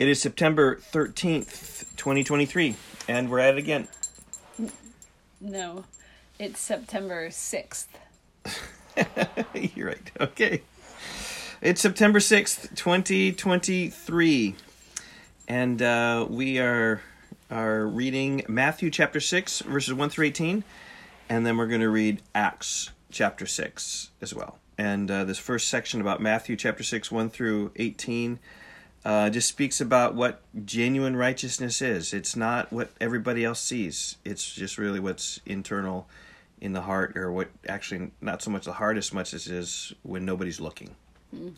It is September 13th, 2023, and we're at it again. No, it's September 6th. You're right. Okay. It's September 6th, 2023. And uh, we are are reading Matthew chapter 6 verses 1 through 18 and then we're going to read Acts chapter 6 as well. And uh, this first section about Matthew chapter 6 1 through 18 uh, just speaks about what genuine righteousness is. It's not what everybody else sees. It's just really what's internal in the heart, or what actually not so much the heart as much as it is when nobody's looking. Mm.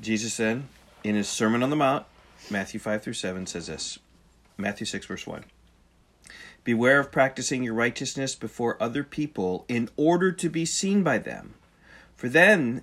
Jesus then, in his Sermon on the Mount, Matthew 5 through 7, says this Matthew 6, verse 1. Beware of practicing your righteousness before other people in order to be seen by them, for then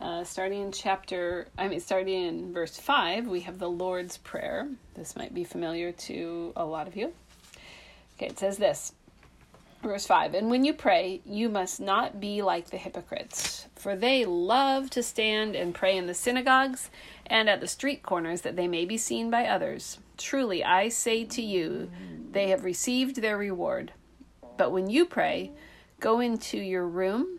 Uh, starting in chapter, I mean, starting in verse 5, we have the Lord's Prayer. This might be familiar to a lot of you. Okay, it says this Verse 5 And when you pray, you must not be like the hypocrites, for they love to stand and pray in the synagogues and at the street corners that they may be seen by others. Truly, I say to you, they have received their reward. But when you pray, go into your room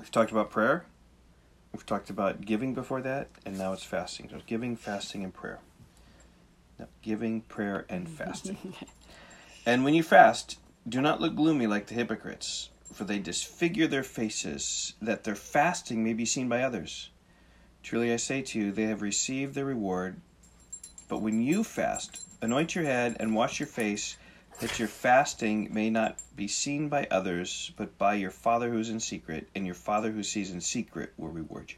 We've talked about prayer. We've talked about giving before that, and now it's fasting. So giving, fasting, and prayer. Giving, prayer, and fasting. and when you fast, do not look gloomy like the hypocrites, for they disfigure their faces, that their fasting may be seen by others. Truly I say to you, they have received their reward. But when you fast, anoint your head and wash your face that your fasting may not be seen by others, but by your Father who is in secret, and your Father who sees in secret will reward you.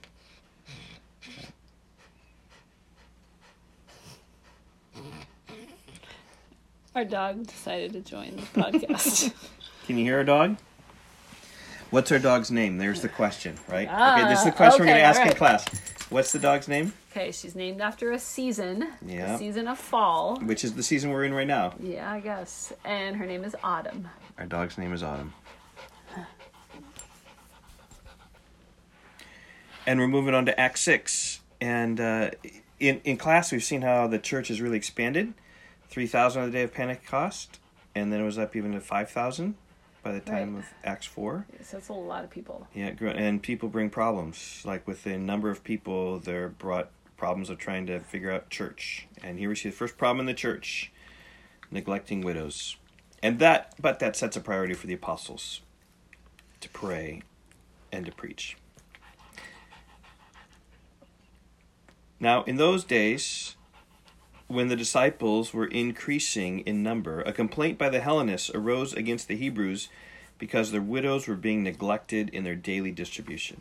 Our dog decided to join the podcast. Can you hear our dog? What's our dog's name? There's the question, right? Ah, okay, this is the question okay, we're going to ask right. in class. What's the dog's name? Okay, she's named after a season. Yeah. season of fall. Which is the season we're in right now. Yeah, I guess. And her name is Autumn. Our dog's name is Autumn. and we're moving on to Act 6. And uh, in, in class, we've seen how the church has really expanded 3,000 on the day of Pentecost, and then it was up even to 5,000 by the time right. of Acts 4. So that's a lot of people. Yeah, and people bring problems. Like with the number of people, they're brought problems of trying to figure out church. And here we see the first problem in the church neglecting widows. And that, but that sets a priority for the apostles to pray and to preach. Now, in those days, when the disciples were increasing in number, a complaint by the Hellenists arose against the Hebrews because their widows were being neglected in their daily distribution.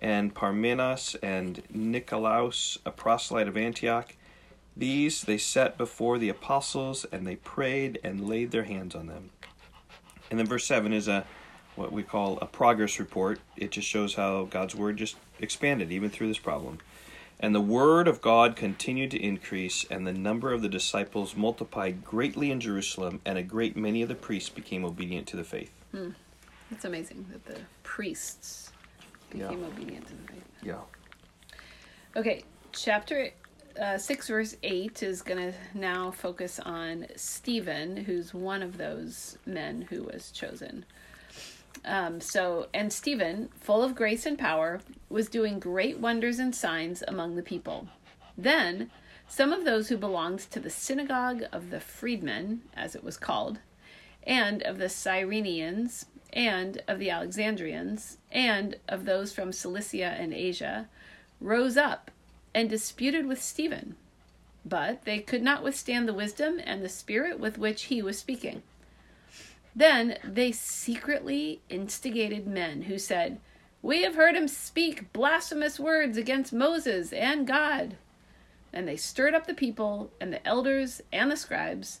and Parmenas and Nicolaus, a proselyte of Antioch. These they set before the apostles, and they prayed and laid their hands on them. And then verse 7 is a what we call a progress report. It just shows how God's word just expanded even through this problem. And the word of God continued to increase, and the number of the disciples multiplied greatly in Jerusalem, and a great many of the priests became obedient to the faith. Hmm. It's amazing that the priests became Yeah. obedient to the faith. Yeah. Okay, chapter uh, 6, verse 8 is going to now focus on Stephen, who's one of those men who was chosen. Um, so, and Stephen, full of grace and power, was doing great wonders and signs among the people. Then, some of those who belonged to the synagogue of the freedmen, as it was called, and of the Cyrenians, and of the Alexandrians, and of those from Cilicia and Asia, rose up and disputed with Stephen. But they could not withstand the wisdom and the spirit with which he was speaking. Then they secretly instigated men who said, We have heard him speak blasphemous words against Moses and God. And they stirred up the people and the elders and the scribes,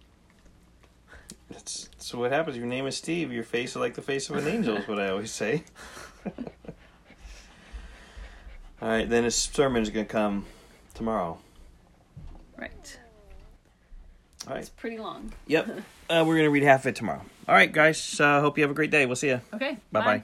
That's so what happens. Your name is Steve. Your face is like the face of an angel. Is what I always say. All right, then his sermon is going to come tomorrow. Right. All right. It's pretty long. Yep. Uh, we're going to read half of it tomorrow. All right, guys. Uh, hope you have a great day. We'll see you. Okay. Bye bye.